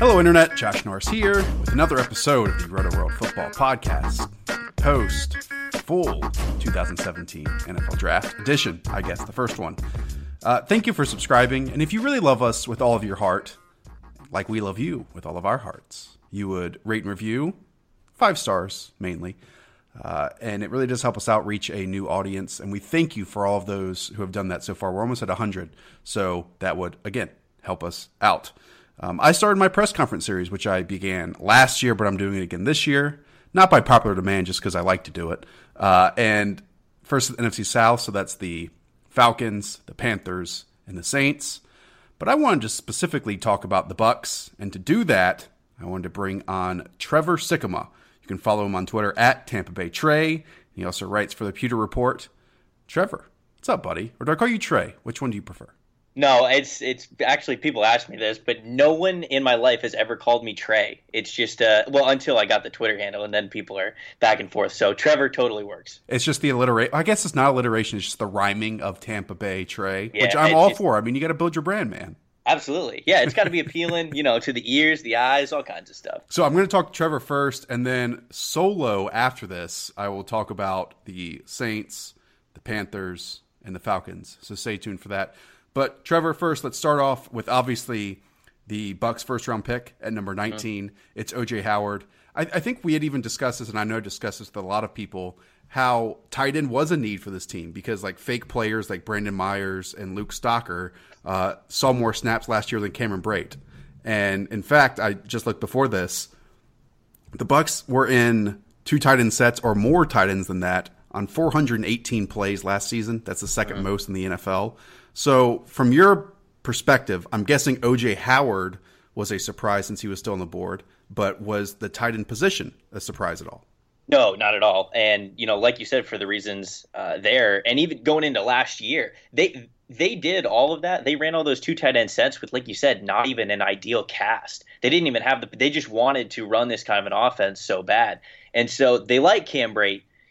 Hello, Internet. Josh Norris here with another episode of the Roto World Football Podcast, post full 2017 NFL Draft edition, I guess, the first one. Uh, thank you for subscribing. And if you really love us with all of your heart, like we love you with all of our hearts, you would rate and review, five stars mainly. Uh, and it really does help us out reach a new audience. And we thank you for all of those who have done that so far. We're almost at 100. So that would, again, help us out. Um, I started my press conference series, which I began last year, but I'm doing it again this year. Not by popular demand, just because I like to do it. Uh, and first, the NFC South, so that's the Falcons, the Panthers, and the Saints. But I wanted to specifically talk about the Bucs, and to do that, I wanted to bring on Trevor Sikkema. You can follow him on Twitter at Tampa Bay Tre. He also writes for the Pewter Report. Trevor, what's up, buddy? Or do I call you Tre? Which one do you prefer? No, it's it's actually people ask me this, but no one in my life has ever called me Tre. It's just uh well until I got the Twitter handle, and then people are back and forth. So Trevor totally works. It's just the alliteration. I guess it's not alliteration. It's just the rhyming of Tampa Bay Tre, Yeah, which I'm all for. I mean, you got to build your brand, man. Absolutely, yeah. It's got to be appealing, you know, to the ears, the eyes, all kinds of stuff. So I'm going to talk to Trevor first, and then solo after this, I will talk about the Saints, the Panthers, and the Falcons. So stay tuned for that. But Trevor, first, let's start off with obviously the Bucs' first round pick at number 19. It's OJ Howard. I, I think we had even discussed this, and I know I discussed this with a lot of people. How tight end was a need for this team because like fake players like Brandon Myers and Luke Stocker uh, saw more snaps last year than Cameron Brate. And in fact, I just looked before this the Bucs were in two tight end sets or more tight ends than that on 418 plays last season. That's the 2nd most in the NFL. So, from your perspective, I'm guessing OJ Howard was a surprise since he was still on the board, but was the tight end position a surprise at all? No, not at all. And you know, like you said, for the reasons uh, there, and even going into last year, they they did all of that. They ran all those two tight end sets with, like you said, not even an ideal cast. They didn't even have the. They just wanted to run this kind of an offense so bad, and so they like Cam.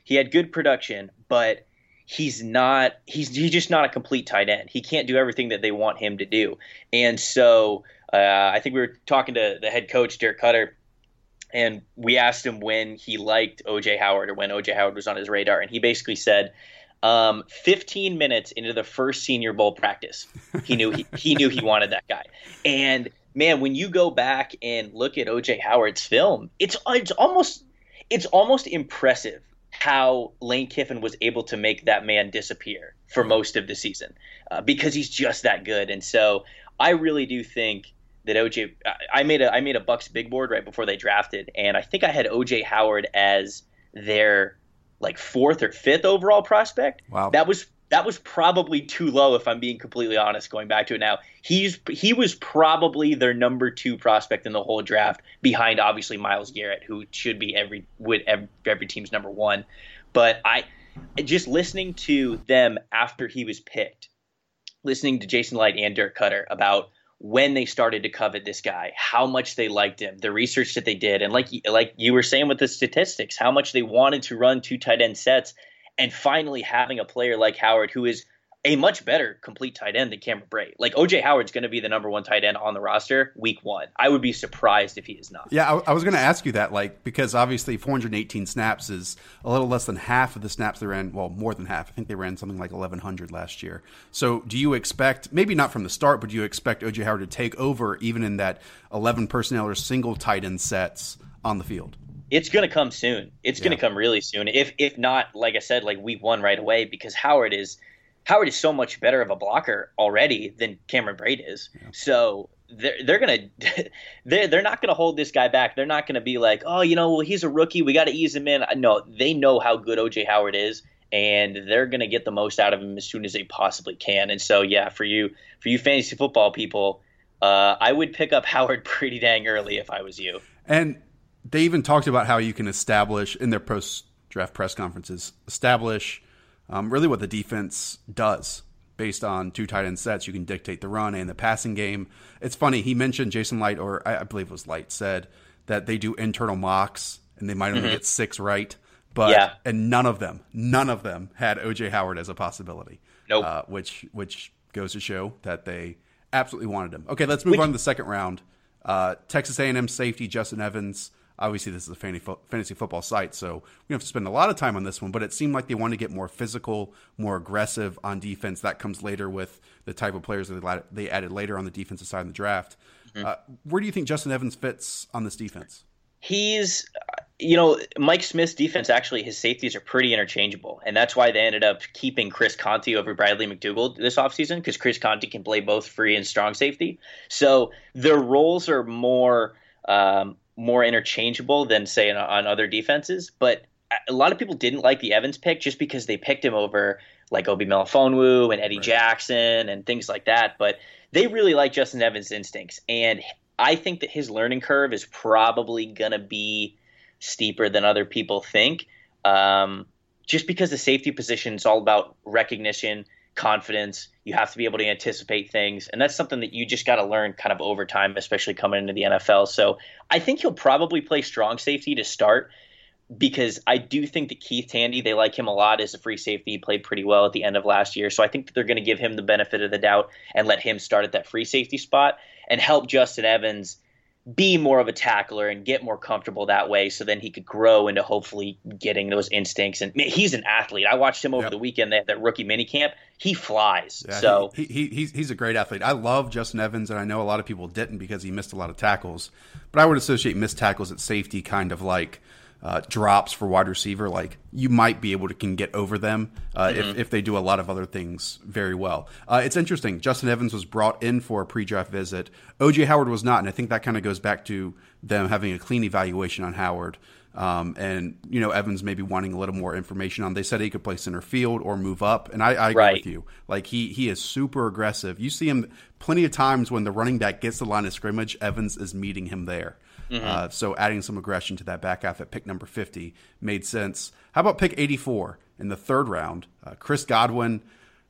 He had good production, but he's not. He's he's just not a complete tight end. He can't do everything that they want him to do, and so uh, I think we were talking to the head coach Dirk Koetter and we asked him when he liked OJ Howard or when OJ Howard was on his radar, and he basically said, um, 15 minutes into the first Senior Bowl practice, he knew he, he knew he wanted that guy. And man, when you go back and look at OJ Howard's film, it's it's almost it's almost impressive how Lane Kiffin was able to make that man disappear for most of the season uh, because he's just that good. And so I really do think that OJ. I made a I made a Bucs big board right before they drafted, and I think I had OJ Howard as their like fourth or fifth overall prospect. Wow. that was that was probably too low if I'm being completely honest. Going back to it now, he's he was probably their number two prospect in the whole draft, behind obviously Myles Garrett, who should be every would every, every team's number one. But I just listening to them after he was picked, listening to Jason Licht and Dirk Koetter about when they started to covet this guy, how much they liked him, the research that they did, and like like you were saying with the statistics, how much they wanted to run two tight end sets, and finally having a player like Howard who is a much better complete tight end than Cameron Brate. Like OJ Howard's going to be the number one tight end on the roster week one. I would be surprised if he is not. Yeah, I, I was going to ask you that, like, because obviously 418 snaps is a little less than half of the snaps they ran. Well, more than half. I think they ran something like 1100 last year. So, do you expect, maybe not from the start, but do you expect OJ Howard to take over even in that 11 personnel or single tight end sets on the field? It's going to come soon. It's yeah. going to come really soon. If if not, like I said, like week one right away, because Howard is Howard is so much better of a blocker already than Cameron Brate is. Yeah. So they're they're gonna they're they're not gonna hold this guy back. They're not gonna be like, oh, you know, well, he's a rookie. We got to ease him in. No, they know how good OJ Howard is, and they're gonna get the most out of him as soon as they possibly can. And so, yeah, for you for you fantasy football people, uh, I would pick up Howard pretty dang early if I was you. And they even talked about how you can establish in their post draft press conferences establish um, really what the defense does based on two tight end sets. You can dictate the run and the passing game. It's funny. He mentioned Jason Licht, or I, I believe it was Licht, said that they do internal mocks and they might only mm-hmm. get six right. But yeah. and none of them, none of them had OJ Howard as a possibility. Nope. Uh, which which goes to show that they absolutely wanted him. Okay, let's move which, on to the second round. Uh, Texas A&M safety Justin Evans Obviously, this is a fantasy football site, so we have to spend a lot of time on this one. But it seemed like they wanted to get more physical, more aggressive on defense. That comes later with the type of players that they added later on the defensive side in the draft. Mm-hmm. Uh, where do you think Justin Evans fits on this defense? He's, you know, Mike Smith's defense actually, his safeties are pretty interchangeable. And that's why they ended up keeping Chris Conte over Bradley McDougald this offseason because Chris Conte can play both free and strong safety. So their roles are more. Um, more interchangeable than say on other defenses. But a lot of people didn't like the Evans pick just because they picked him over like Obi Melifonwu and Eddie right. Jackson and things like that. But they really like Justin Evans' instincts, and I think that his learning curve is probably gonna be steeper than other people think. Um, just because the safety position is all about recognition confidence. You have to be able to anticipate things. And that's something that you just got to learn kind of over time, especially coming into the NFL. So I think he'll probably play strong safety to start because I do think that Keith Tandy, they like him a lot as a free safety. He played pretty well at the end of last year. So I think that they're going to give him the benefit of the doubt and let him start at that free safety spot and help Justin Evans be more of a tackler and get more comfortable that way so then he could grow into hopefully getting those instincts and man, he's an athlete i watched him over yep. the weekend that, that rookie mini camp he flies yeah, so he, he, he's, he's a great athlete i love justin evans and i know a lot of people didn't because he missed a lot of tackles but i would associate missed tackles at safety kind of like uh, drops for wide receiver, like you might be able to can get over them uh, mm-hmm. if, if they do a lot of other things very well. Uh, it's interesting. Justin Evans was brought in for a pre-draft visit. OJ Howard was not, and I think that kind of goes back to them having a clean evaluation on Howard. Um, and you know Evans maybe wanting a little more information on. They said he could play center field or move up, and I, I agree right. with you. Like he he is super aggressive. You see him plenty of times when the running back gets the line of scrimmage. Evans is meeting him there. Mm-hmm. Uh, so adding some aggression to that back half at pick number 50 made sense. How about pick 84 in the third round? Uh, Chris Godwin,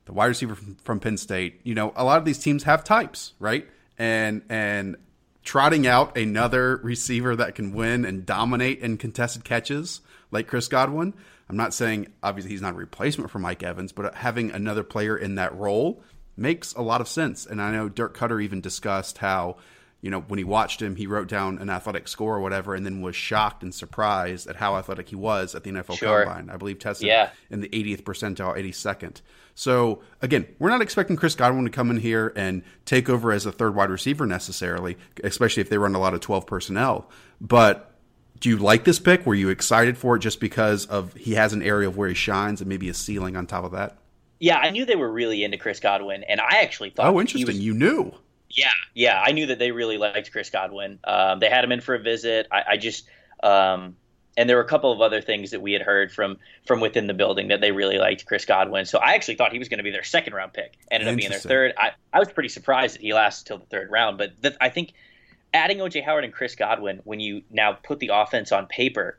the wide receiver from, from Penn State. You know, a lot of these teams have types, right? And and trotting out another receiver that can win and dominate in contested catches like Chris Godwin. I'm not saying obviously he's not a replacement for Mike Evans, but having another player in that role makes a lot of sense. And I know Dirk Koetter even discussed how you know, when he watched him, he wrote down an athletic score or whatever, and then was shocked and surprised at how athletic he was at the NFL sure. Combine. I believe tested yeah. in the 80th percentile, 82nd. So again, we're not expecting Chris Godwin to come in here and take over as a third wide receiver necessarily, especially if they run a lot of 12 personnel. But do you like this pick? Were you excited for it just because of he has an area of where he shines and maybe a ceiling on top of that? Yeah, I knew they were really into Chris Godwin, and I actually thought. Oh, interesting! Was, you knew. Yeah, yeah, I knew that they really liked Chris Godwin. Um, they had him in for a visit. I, I just, um, and there were a couple of other things that we had heard from from within the building that they really liked Chris Godwin. So I actually thought he was going to be their second round pick. Ended up being their third. I, I was pretty surprised that he lasted till the third round. But the, I think adding OJ Howard and Chris Godwin, when you now put the offense on paper,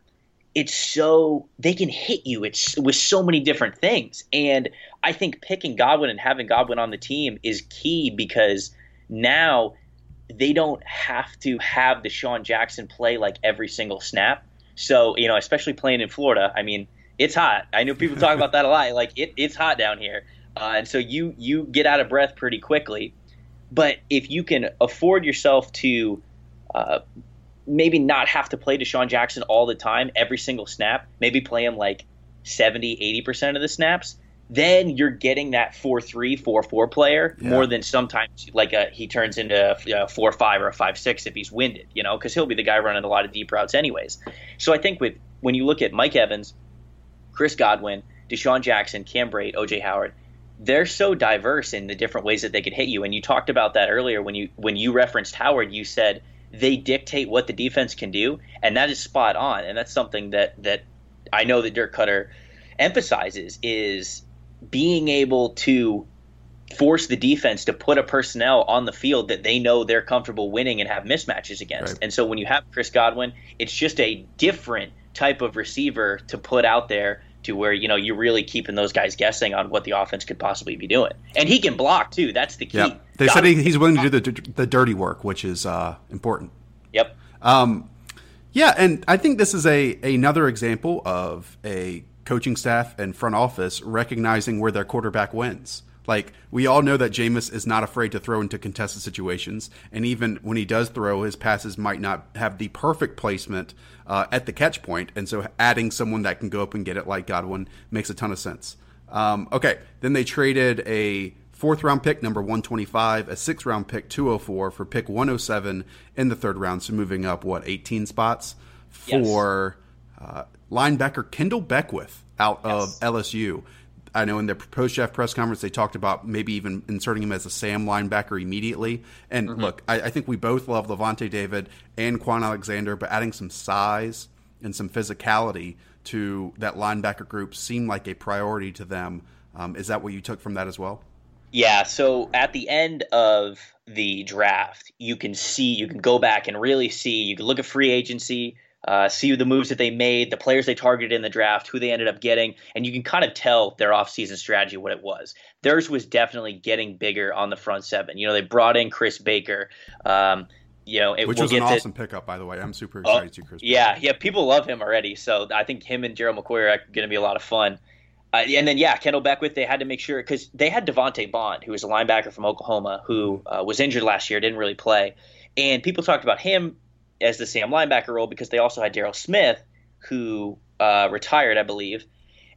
it's so they can hit you. It's with so many different things, and I think picking Godwin and having Godwin on the team is key because now they don't have to have DeSean Jackson play like every single snap. So, you know, especially playing in Florida, I mean, it's hot. I know people talk about that a lot. Like it, it's hot down here. uh, and so you you get out of breath pretty quickly. But if you can afford yourself to uh, maybe not have to play DeSean Jackson all the time, every single snap, maybe play him like 70, 80% of the snaps, then you're getting that 4 3, 4 4 player yeah. more than sometimes like a, he turns into a 4 5 or a 5 6 if he's winded, you know, because he'll be the guy running a lot of deep routes anyways. So I think with when you look at Mike Evans, Chris Godwin, DeSean Jackson, Cam Brate, OJ Howard, they're so diverse in the different ways that they could hit you. And you talked about that earlier when you when you referenced Howard, you said they dictate what the defense can do, and that is spot on. And that's something that that I know that Dirk Koetter emphasizes is being able to force the defense to put a personnel on the field that they know they're comfortable winning and have mismatches against. Right. And so when you have Chris Godwin, it's just a different type of receiver to put out there to where you know you're really keeping those guys guessing on what the offense could possibly be doing. And he can block too. That's the key. Yeah. They said he, he's willing to do the the dirty work, which is uh, important. Yep. Um, yeah, and I think this is a another example of a coaching staff and front office recognizing where their quarterback wins. Like we all know that Jameis is not afraid to throw into contested situations, and even when he does throw, his passes might not have the perfect placement uh, at the catch point. and so adding someone that can go up and get it like Godwin makes a ton of sense. Um, okay, then they traded a fourth round pick, number 125, a sixth round pick, 204, for pick 107 in the third round, so moving up, what, 18 spots for yes. Uh, linebacker Kendell Beckwith out yes. of LSU. I know in their post draft press conference they talked about maybe even inserting him as a Sam linebacker immediately. And mm-hmm. look, I, I, think we both love Lavonte David and Kwon Alexander, but adding some size and some physicality to that linebacker group seemed like a priority to them. Um, is that what you took from that as well? Yeah. So at the end of the draft, you can see, you can go back and really see, you can look at free agency uh, see the moves that they made, the players they targeted in the draft, who they ended up getting, and you can kind of tell their offseason strategy what it was. Theirs was definitely getting bigger on the front seven. You know, they brought in Chris Baker. Um, you know, it, which we'll was an awesome pickup, by the way. I'm super excited oh, to Chris. Yeah, Baker. yeah, people love him already. So I think him and Gerald McCoy are going to be a lot of fun. Uh, and then yeah, Kendell Beckwith. They had to make sure because they had Devante Bond, who was a linebacker from Oklahoma, who uh, was injured last year, didn't really play, and people talked about him as the Sam linebacker role because they also had Daryl Smith, who uh, retired, I believe.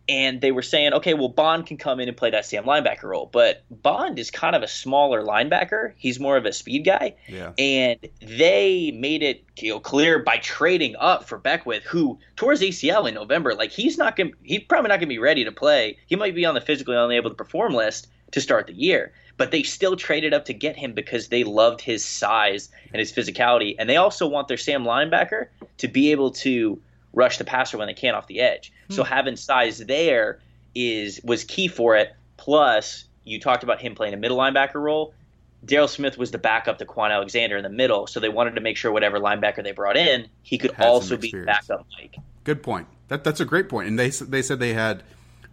And they were saying, okay, well, Bond can come in and play that Sam linebacker role. But Bond is kind of a smaller linebacker. He's more of a speed guy. Yeah. And they made it you know, clear by trading up for Beckwith, who tore his ACL in November. Like, he's not gonna he's probably not going to be ready to play. He might be on the physically unable to perform list to start the year but they still traded up to get him because they loved his size and his physicality. And they also want their Sam linebacker to be able to rush the passer when they can off the edge. Hmm. So having size there is was key for it. Plus, you talked about him playing a middle linebacker role. Daryl Smith was the backup to Kwon Alexander in the middle, so they wanted to make sure whatever linebacker they brought in, he could also be backup Mike. Good point. That that's a great point. And they they said they had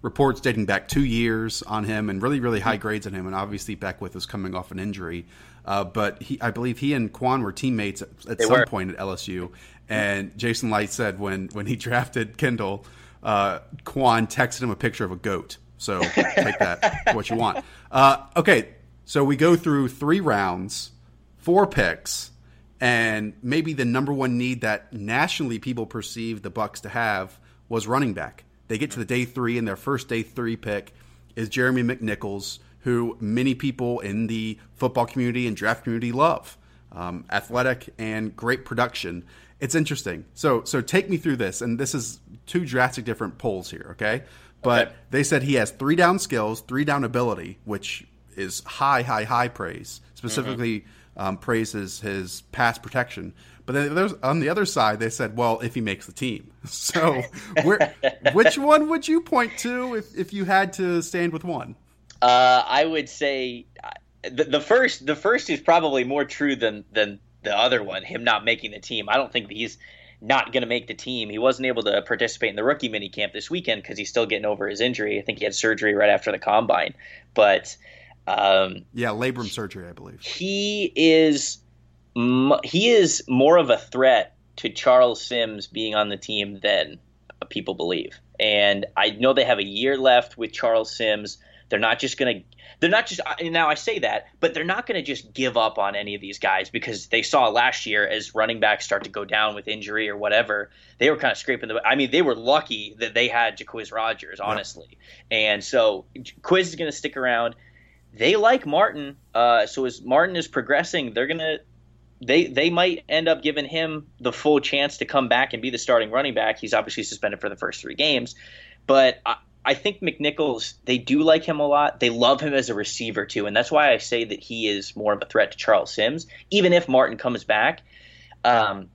reports dating back two years on him and really, really high grades on him. And obviously, Beckwith was coming off an injury. Uh, but he, I believe he and Kwon were teammates at, at some were. point at LSU. And Jason Licht said when, when he drafted Kendell, uh, Kwon texted him a picture of a goat. So take that what you want. Uh, okay, so we go through three rounds, four picks, and maybe the number one need that nationally people perceive the Bucs to have was running back. They get to the day three, and their first day three pick is Jeremy McNichols, who many people in the football community and draft community love. Um, athletic and great production. It's interesting. So, so take me through this, and this is two drastic different polls here. Okay, but okay. they said he has three down skills, three down ability, which is high, high, high praise. Specifically, mm-hmm. um, praises his pass protection. But then there's on the other side, they said, well, if he makes the team. So, which one would you point to if, if you had to stand with one? Uh, I would say uh, the, the, first. The first is probably more true than than the other one. Him not making the team. I don't think he's not going to make the team. He wasn't able to participate in the rookie mini camp this weekend because he's still getting over his injury. I think he had surgery right after the combine. But um, yeah, labrum surgery, I believe. He is he is more of a threat to Charles Sims being on the team than people believe. And I know they have a year left with Charles Sims. They're not just going to they're not just now I say that, but they're not going to just give up on any of these guys because they saw last year as running backs start to go down with injury or whatever, they were kind of scraping the. I mean, they were lucky that they had Jacquizz Rodgers, honestly, yeah. and so Quiz is going to stick around. They like Martin, uh, so as Martin is progressing, they're gonna they they might end up giving him the full chance to come back and be the starting running back. He's obviously suspended for the first three games, but I, I think McNichols, they do like him a lot. They love him as a receiver too, and that's why I say that he is more of a threat to Charles Sims, even if Martin comes back, um,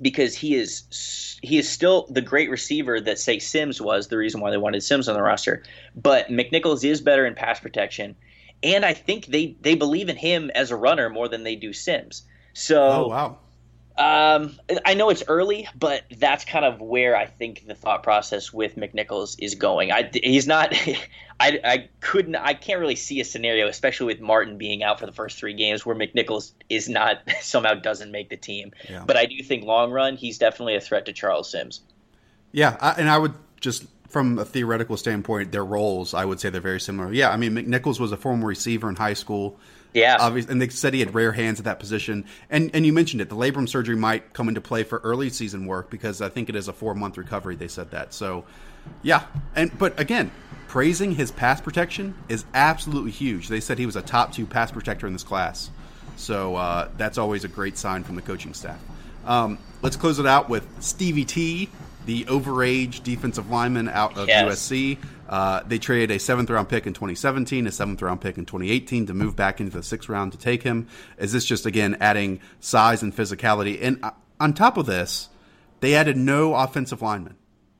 because he is he is still the great receiver that say Sims was. The reason why they wanted Sims on the roster, but McNichols is better in pass protection, and I think they they believe in him as a runner more than they do Sims. So, oh wow, um, I know it's early, but that's kind of where I think the thought process with McNichols is going. I, he's not. I, I couldn't. I can't really see a scenario, especially with Martin being out for the first three games, where McNichols is not somehow doesn't make the team. Yeah. But I do think long run, he's definitely a threat to Charles Sims. Yeah, I, and I would just from a theoretical standpoint, their roles, I would say they're very similar. Yeah, I mean, McNichols was a former receiver in high school. Yeah, obviously, and they said he had rare hands at that position. And and you mentioned it, the labrum surgery might come into play for early season work because I think it is a four month recovery. They said that. So, yeah, and but again, praising his pass protection is absolutely huge. They said he was a top two pass protector in this class. So uh, that's always a great sign from the coaching staff. Um, let's close it out with Stevie T, the overage defensive lineman out of yes. USC. Uh, they traded a seventh round pick in 2017, a seventh round pick in 2018 to move back into the sixth round to take him. Is this just again adding size and physicality? And uh, on top of this, they added no offensive lineman.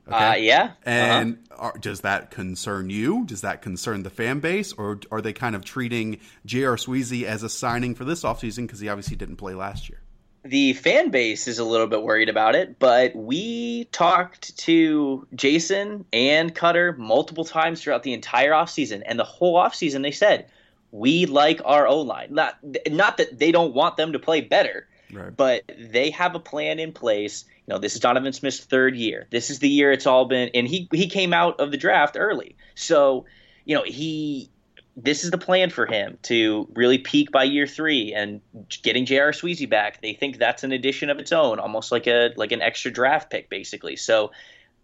Okay? Uh, yeah. Uh-huh. And uh-huh. are, does that concern you? Does that concern the fan base? Or are they kind of treating J.R. Sweezy as a signing for this offseason because he obviously didn't play last year? The fan base is a little bit worried about it, but we talked to Jason and Koetter multiple times throughout the entire offseason. And the whole offseason, they said, we like our O line. Not, not that they don't want them to play better, right. but they have a plan in place. You know, this is Donovan Smith's third year. This is the year it's all been, and he he came out of the draft early, so you know he this is the plan for him to really peak by year three and getting J.R. Sweezy back. They think that's an addition of its own, almost like a like an extra draft pick, basically. So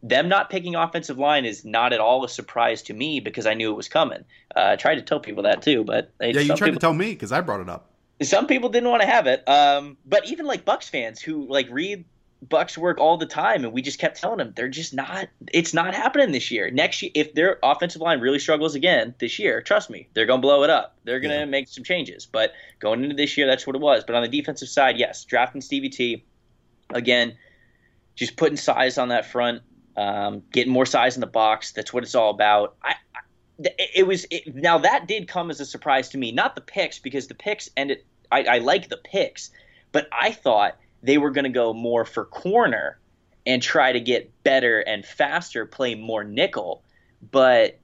them not picking offensive line is not at all a surprise to me because I knew it was coming. Uh, I tried to tell people that too, but yeah, you tried people, to tell me because I brought it up. Some people didn't want to have it, um, but even like Bucs fans who like read Bucks work all the time, and we just kept telling them they're just not. It's not happening this year. Next year, if their offensive line really struggles again this year, trust me, they're gonna blow it up. They're gonna yeah. make some changes. But going into this year, that's what it was. But on the defensive side, yes, drafting Stevie T, again, just putting size on that front, um, getting more size in the box. That's what it's all about. I, I it was it, now that did come as a surprise to me. Not the picks because the picks ended. I, I like the picks, but I thought they were going to go more for corner and try to get better and faster, play more nickel. But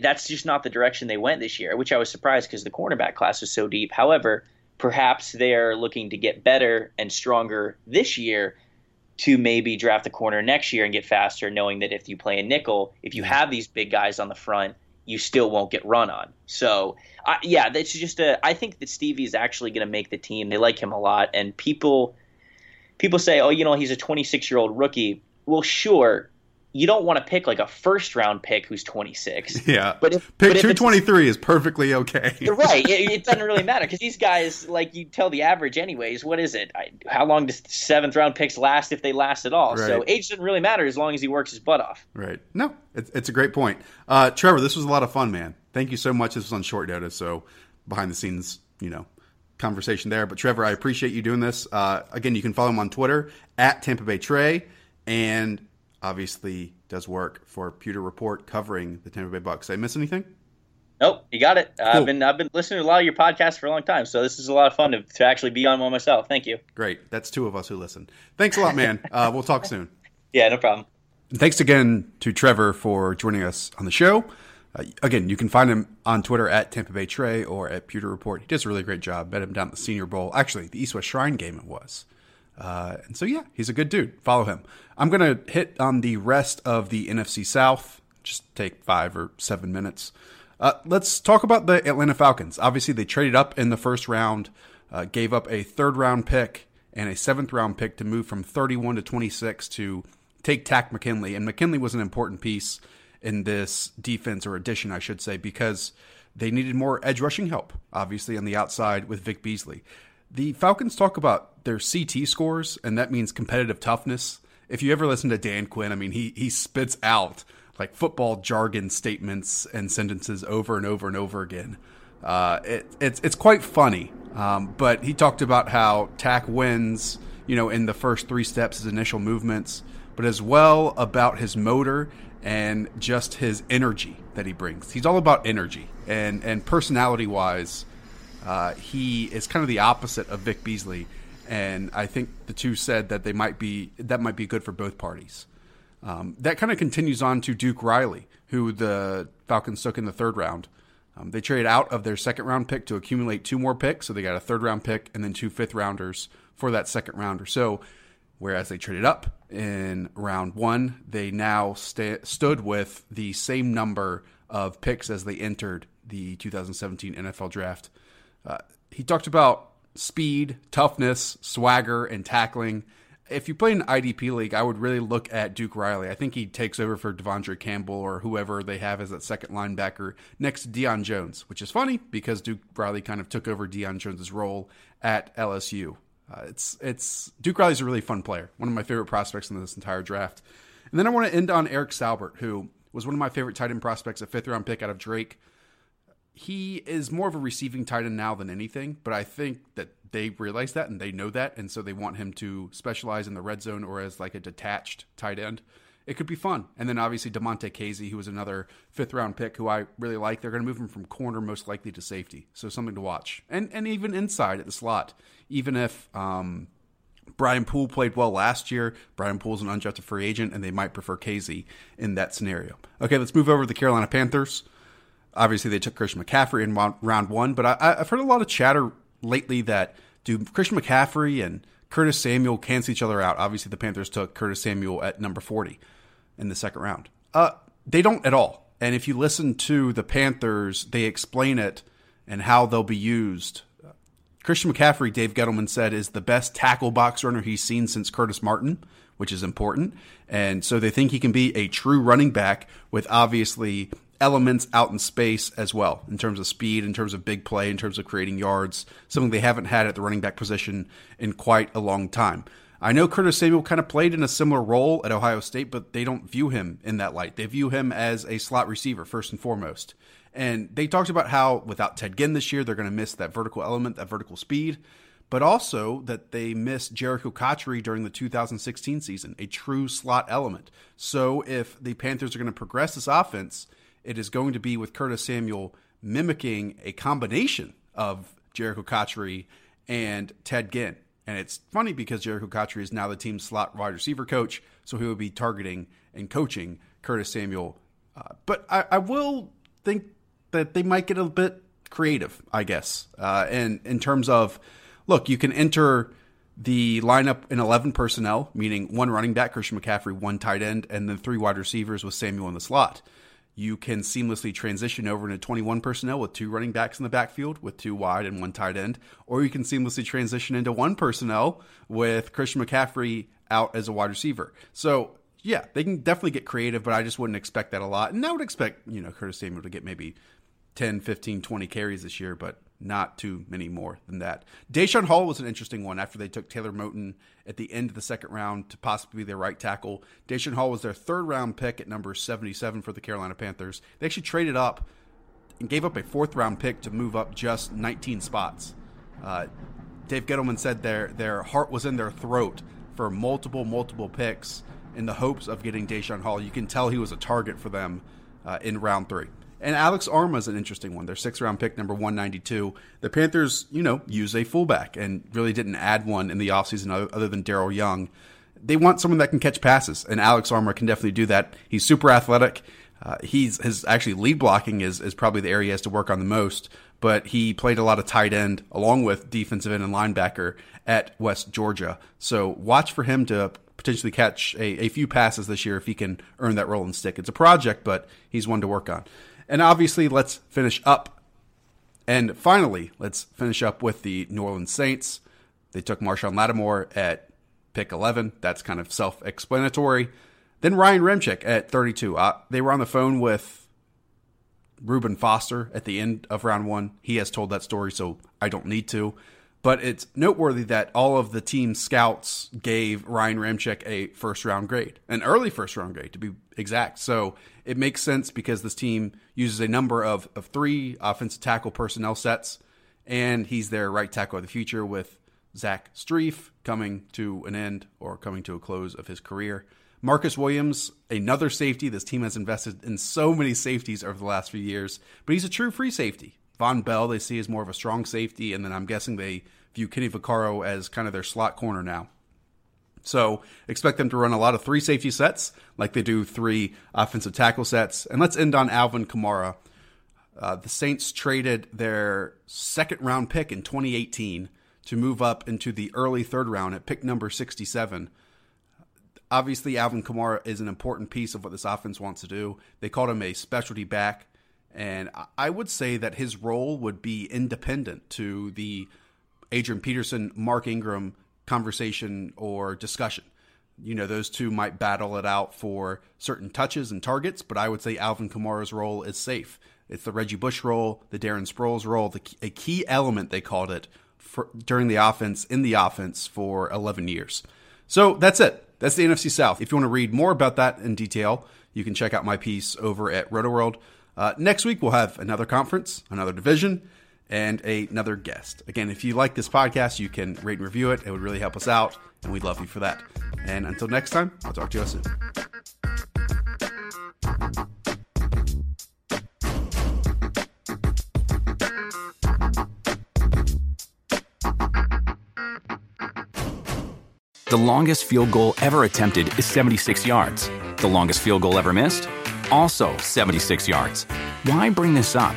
that's just not the direction they went this year, which I was surprised because the cornerback class was so deep. However, perhaps they're looking to get better and stronger this year to maybe draft a corner next year and get faster, knowing that if you play a nickel, if you have these big guys on the front, you still won't get run on. So, uh, yeah, that's just a. I think that Stevie is actually going to make the team. They like him a lot, and people people say, oh, you know, he's a 26 year old rookie. Well, sure. You don't want to pick like a first round pick who's 26. Yeah. But if, pick but 223 is perfectly okay. You're right. It, it doesn't really matter because these guys, like you tell the average, anyways, what is it? I, how long does seventh round picks last if they last at all? Right. So age doesn't really matter as long as he works his butt off. Right. No, it's, it's a great point. Uh, Trevor, this was a lot of fun, man. Thank you so much. This was on short notice. So behind the scenes, you know, conversation there. But Trevor, I appreciate you doing this. Uh, again, you can follow him on Twitter at Tampa Bay Tre, and obviously does work for Pewter Report covering the Tampa Bay Bucs. Did I miss anything? Nope, you got it. Cool. I've been I've been listening to a lot of your podcasts for a long time, so this is a lot of fun to, to actually be on one myself. Thank you. Great, that's two of us who listen. Thanks a lot, man. uh, we'll talk soon. Yeah, no problem. And thanks again to Trevor for joining us on the show. Uh, again, you can find him on Twitter at Tampa Bay Tre or at Pewter Report. He does a really great job. Met him down at the Senior Bowl. Actually, the East West Shrine game it was. Uh, and so, yeah, he's a good dude. Follow him. I'm going to hit on the rest of the NFC South. Just take five or seven minutes. Uh, let's talk about the Atlanta Falcons. Obviously, they traded up in the first round, uh, gave up a third round pick and a seventh round pick to move from 31 to 26 to take Takk McKinley. And McKinley was an important piece in this defense or addition, I should say, because they needed more edge rushing help, obviously, on the outside with Vic Beasley. The Falcons talk about their CT scores, and that means competitive toughness. If you ever listen to Dan Quinn, I mean, he he spits out like football jargon statements and sentences over and over and over again. Uh, it, it's it's quite funny. Um, but he talked about how Takk wins, you know, in the first three steps, his initial movements, but as well about his motor and just his energy that he brings. He's all about energy and and personality wise, uh, he is kind of the opposite of Vic Beasley. And I think the two said that they might be that might be good for both parties. Um, that kind of continues on to Duke Riley, who the Falcons took in the third round. Um, they traded out of their second round pick to accumulate two more picks, so they got a third round pick and then two fifth rounders for that second rounder. So, whereas they traded up in round one, they now st- stood with the same number of picks as they entered the 2017 NFL draft. Uh, he talked about speed, toughness, swagger, and tackling if you play an IDP league, I would really look at Duke Riley. I think he takes over for De'Vondre Campbell or whoever they have as that second linebacker next to Deion Jones, which is funny because Duke Riley kind of took over Deion Jones' role at LSU. Uh, it's it's Duke Riley's a really fun player, one of my favorite prospects in this entire draft. And then I want to end on Eric Saubert, who was one of my favorite tight end prospects, a fifth round pick out of Drake. He is more of a receiving tight end now than anything, but I think that they realize that and they know that, and so they want him to specialize in the red zone or as like a detached tight end. It could be fun. And then obviously Damontae Kazee, who was another fifth round pick who I really like. They're going to move him from corner most likely to safety. So something to watch. And and even inside at the slot, even if um, Brian Poole played well last year. Brian Poole's an undrafted free agent, and they might prefer Kazee in that scenario. Okay, let's move over to the Carolina Panthers. Obviously, they took Christian McCaffrey in round one, but I, have heard a lot of chatter lately that do Christian McCaffrey and Curtis Samuel cancel each other out? Obviously, the Panthers took Curtis Samuel at number 40 in the second round. Uh, they don't at all. And if you listen to the Panthers, they explain it and how they'll be used. Christian McCaffrey, Dave Gettleman said, is the best tackle box runner he's seen since Curtis Martin, which is important. And so they think he can be a true running back with obviously elements out in space as well in terms of speed, in terms of big play, in terms of creating yards, something they haven't had at the running back position in quite a long time. I know Curtis Samuel kind of played in a similar role at Ohio State, but they don't view him in that light. They view him as a slot receiver first and foremost. And they talked about how without Ted Ginn this year, they're going to miss that vertical element, that vertical speed, but also that they missed Jerricho Cotchery during the 2016 season, a true slot element. So if the Panthers are going to progress this offense, it is going to be with Curtis Samuel mimicking a combination of Jerricho Cotchery and Ted Ginn. And it's funny because Jerricho Cotchery is now the team's slot wide receiver coach, so he will be targeting and coaching Curtis Samuel. Uh, but I, I, will think that they might get a bit creative, I guess. Uh, and in terms of, look, you can enter the lineup in 11 personnel, meaning one running back, Christian McCaffrey, one tight end, and then three wide receivers with Samuel in the slot you can seamlessly transition over into 21 personnel with two running backs in the backfield with two wide and one tight end, or you can seamlessly transition into one personnel with Christian McCaffrey out as a wide receiver. So, yeah, they can definitely get creative, but I just wouldn't expect that a lot. And I would expect, you know, Curtis Samuel to get maybe 10, 15, 20 carries this year, but not too many more than that. Daeshon Hall was an interesting one after they took Taylor Moton at the end of the second round to possibly be their right tackle. Daeshon Hall was their third round pick at number 77 for the Carolina Panthers. They actually traded up and gave up a fourth round pick to move up just 19 spots. Uh, Dave Gettleman said their, their heart was in their throat for multiple, multiple picks in the hopes of getting Daeshon Hall. You can tell he was a target for them uh, in round three. And Alex Armah is an interesting one. Their sixth round pick, number 192. The Panthers, you know, use a fullback and really didn't add one in the offseason other, other than Daryl Young. They want someone that can catch passes, and Alex Armah can definitely do that. He's super athletic. Uh, he's his actually lead blocking is is probably the area he has to work on the most. But he played a lot of tight end along with defensive end and linebacker at West Georgia. So watch for him to potentially catch a, a few passes this year if he can earn that role and stick. It's a project, but he's one to work on. And obviously, let's finish up. And finally, let's finish up with the New Orleans Saints. They took Marshon Lattimore at pick 11. That's kind of self explanatory. Then Ryan Ramczyk at 32. Uh, they were on the phone with Reuben Foster at the end of round one. He has told that story, so I don't need to. But it's noteworthy that all of the team scouts gave Ryan Ramczyk a first round grade, an early first round grade to be exact. So it makes sense because this team uses a number of, of three offensive tackle personnel sets, and he's their right tackle of the future with Zach Strief coming to an end or coming to a close of his career. Marcus Williams, another safety. This team has invested in so many safeties over the last few years, but he's a true free safety. Vonn Bell they see as more of a strong safety, and then I'm guessing they view Kenny Vaccaro as kind of their slot corner now. So expect them to run a lot of three safety sets, like they do three offensive tackle sets. And let's end on Alvin Kamara. Uh, the Saints traded their second round pick in 2018 to move up into the early third round at pick number 67. Obviously, Alvin Kamara is an important piece of what this offense wants to do. They called him a specialty back. And I would say that his role would be independent to the Adrian Peterson, Mark Ingram conversation or discussion. You know, those two might battle it out for certain touches and targets, but I would say Alvin Kamara's role is safe. It's the Reggie Bush role, the Darren Sproles role, the, a key element, they called it, for, during the offense, in the offense for 11 years. So that's it. That's the NFC South. If you want to read more about that in detail, you can check out my piece over at RotoWorld. Uh, next week, we'll have another conference, another division, and a, another guest. Again, if you like this podcast, you can rate and review it. It would really help us out, and we'd love you for that. And until next time, I'll talk to you soon. The longest field goal ever attempted is 76 yards. The longest field goal ever missed? Also 76 yards. Why bring this up?